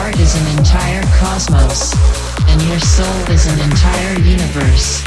heart is an entire cosmos, and your soul is an entire universe.